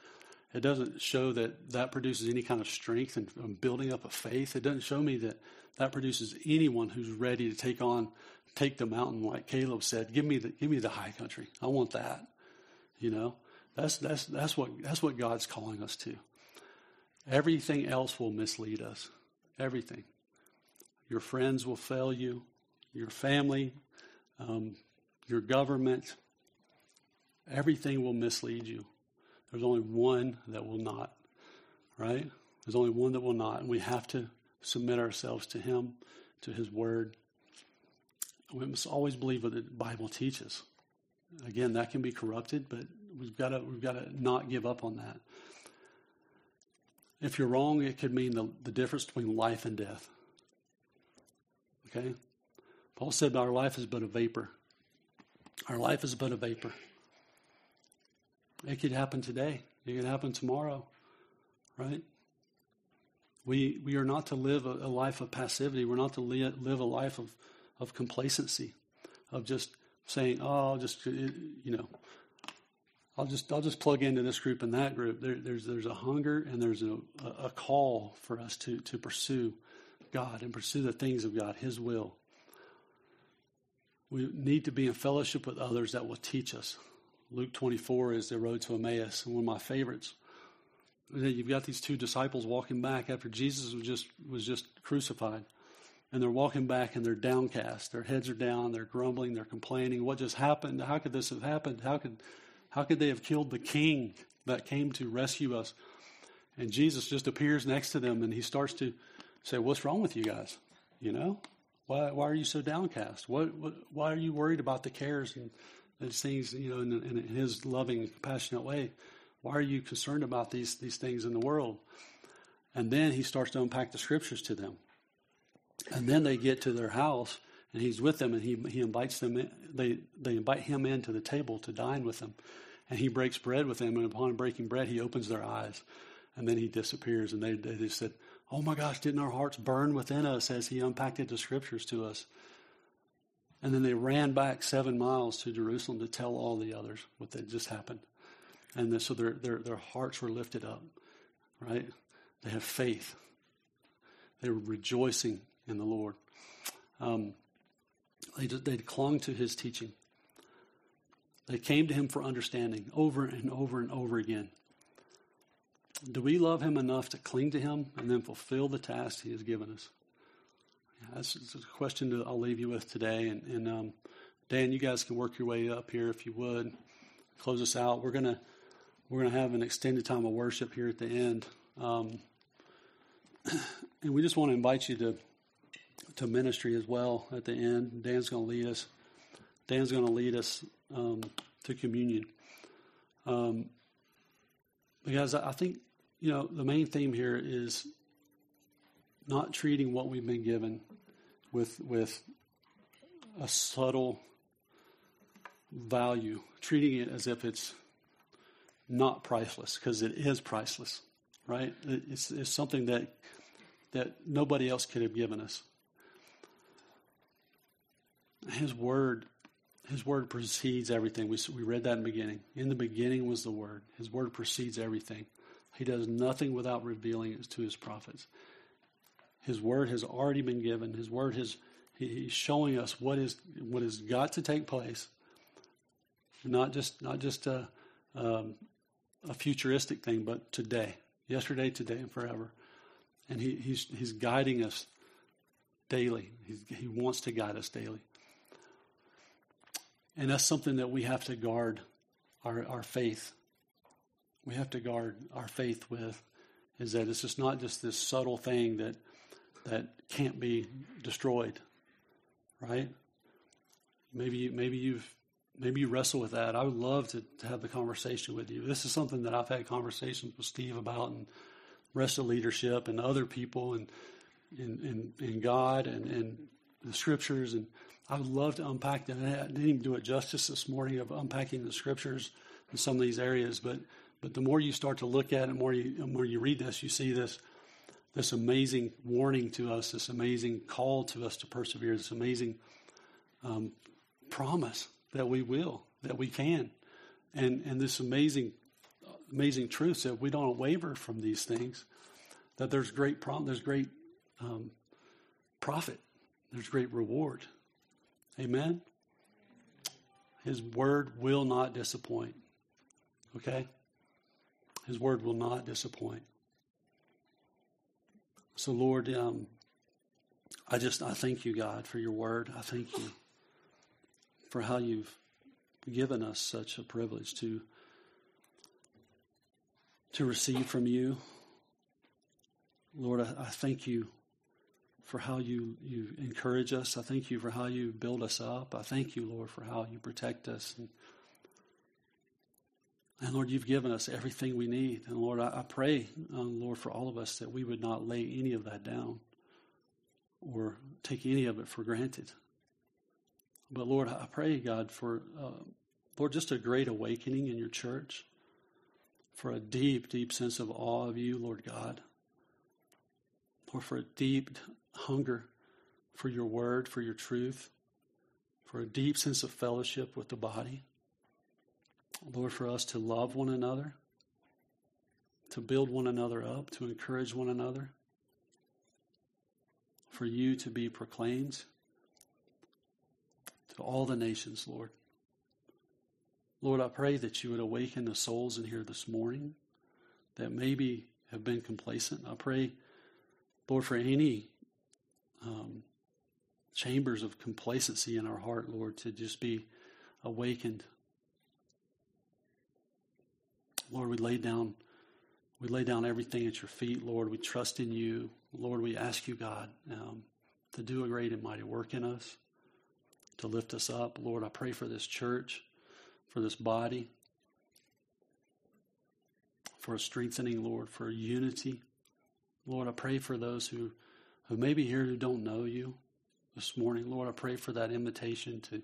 It doesn't show that that produces any kind of strength and, and building up a faith. It doesn't show me that that produces anyone who's ready to take on, take the mountain like Caleb said. Give me the, give me the high country. I want that. You know, that's that's that's what that's what God's calling us to. Everything else will mislead us. Everything. Your friends will fail you. Your family, um, your government, everything will mislead you. There's only one that will not, right? There's only one that will not. And we have to submit ourselves to Him, to His Word. We must always believe what the Bible teaches. Again, that can be corrupted, but we've got to we've got to not give up on that. If you're wrong, it could mean the, the difference between life and death. Okay? Paul said our life is but a vapor. Our life is but a vapor. It could happen today. It could happen tomorrow, right? We, we are not to live a, a life of passivity. We're not to li- live a life of, of complacency, of just saying, oh, just, you know, I'll just I'll just plug into this group and that group. There, there's there's a hunger and there's a, a call for us to to pursue God and pursue the things of God, His will. We need to be in fellowship with others that will teach us. Luke 24 is the road to Emmaus, one of my favorites. You've got these two disciples walking back after Jesus was just was just crucified, and they're walking back and they're downcast. Their heads are down. They're grumbling. They're complaining. What just happened? How could this have happened? How could how could they have killed the king that came to rescue us? And Jesus just appears next to them and he starts to say, What's wrong with you guys? You know? Why, why are you so downcast? What, what, why are you worried about the cares and these things, you know, in, in, his loving, compassionate way? Why are you concerned about these, these things in the world? And then he starts to unpack the scriptures to them. And then they get to their house and he's with them and he, he invites them in, they, they invite him into the table to dine with them. And he breaks bread with them and upon breaking bread he opens their eyes and then he disappears. And they, they just said oh my gosh didn't our hearts burn within us as he unpacked the scriptures to us? And then they ran back seven miles to jerusalem to tell all the others what had just happened. And so their, their, their hearts were lifted up right? They have faith. They were rejoicing in the lord. Um, they, they clung to his teaching. They came to him for understanding over and over and over again. Do we love him enough to cling to him and then fulfill the task he has given us? That's, a question that I'll leave you with today. And, and um, Dan, you guys can work your way up here if you would. Close us out. We're gonna we're gonna have an extended time of worship here at the end, um, and we just want to invite you to to ministry as well at the end. Dan's going to lead us. Dan's going to lead us um, to communion. Um, because I think, you know, the main theme here is not treating what we've been given with with a subtle value, treating it as if it's not priceless because it is priceless, right? It's, it's something that that nobody else could have given us. His word, His word precedes everything. We, we read that in the beginning. In the beginning was the word. His word precedes everything. He does nothing without revealing it to His prophets. His word has already been given. His word has He's showing us what is what has got to take place. Not just not just a, um, a futuristic thing, but today, yesterday, today, and forever. And he, he's he's guiding us daily. He's, he wants to guide us daily. And that's something that we have to guard our, our faith. We have to guard our faith with is that it's just not just this subtle thing that that can't be destroyed. Right? Maybe maybe you've maybe you wrestle with that. I would love to, to have the conversation with you. This is something that I've had conversations with Steve about and rest of leadership and other people and in in God and, and the scriptures and I would love to unpack that. I didn't even do it justice this morning of unpacking the scriptures in some of these areas, but but the more you start to look at it, the more you the more you read this, you see this this amazing warning to us, this amazing call to us to persevere, this amazing um, promise that we will, that we can, and and this amazing amazing truth that we don't waver from these things. That there's great prom- there's great um, profit, there's great reward Amen? His word will not disappoint. Okay? His word will not disappoint. So, Lord, um, I just I thank you, God, for your word. I thank you for how you've given us such a privilege to to receive from you. Lord, I, I thank you for how you, you encourage us. I thank you for how you build us up. I thank you, Lord, for how you protect us. And, and Lord, you've given us everything we need. And Lord, I, I pray, um, Lord, for all of us that we would not lay any of that down or take any of it for granted. But Lord, I pray, God, for, uh, Lord, just a great awakening in your church, for a deep, deep sense of awe of you, Lord God. Lord, for a deep hunger for your word, for your truth, for a deep sense of fellowship with the body. Lord, for us to love one another, to build one another up, to encourage one another, for you to be proclaimed to all the nations, Lord. Lord, I pray that you would awaken the souls in here this morning that maybe have been complacent. I pray, Lord, for any um, chambers of complacency in our heart, Lord, to just be awakened. Lord, we lay down we lay down everything at your feet, Lord. We trust in you. Lord, we ask you, God, um, to do a great and mighty work in us, to lift us up. Lord, I pray for this church, for this body, for a strengthening, Lord, for unity. Lord, I pray for those who, who may be here who don't know you this morning. Lord, I pray for that invitation to,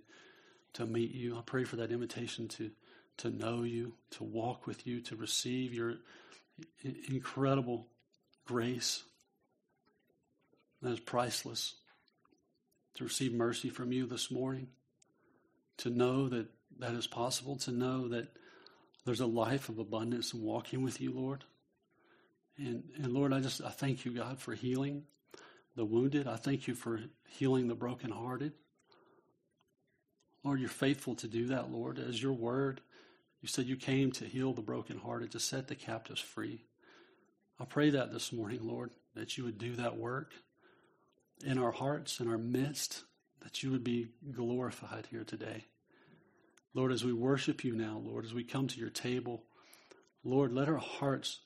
to meet you. I pray for that invitation to, to know you, to walk with you, to receive your incredible grace that is priceless. To receive mercy from you this morning, to know that that is possible, to know that there's a life of abundance in walking with you, Lord. And, and Lord, I just I thank you, God, for healing the wounded. I thank you for healing the brokenhearted. Lord, you're faithful to do that, Lord, as your word you said you came to heal the brokenhearted, to set the captives free. I pray that this morning, Lord, that you would do that work in our hearts, in our midst, that you would be glorified here today. Lord, as we worship you now, Lord, as we come to your table, Lord, let our hearts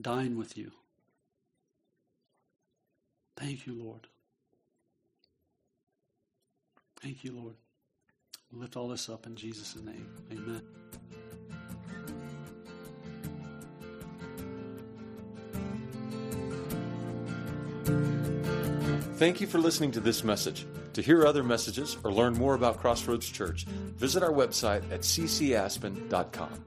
dine with you. Thank you, Lord. Thank you, Lord. We lift all this up in Jesus' name. Amen. Thank you for listening to this message. To hear other messages or learn more about Crossroads Church, visit our website at ccaspen.com.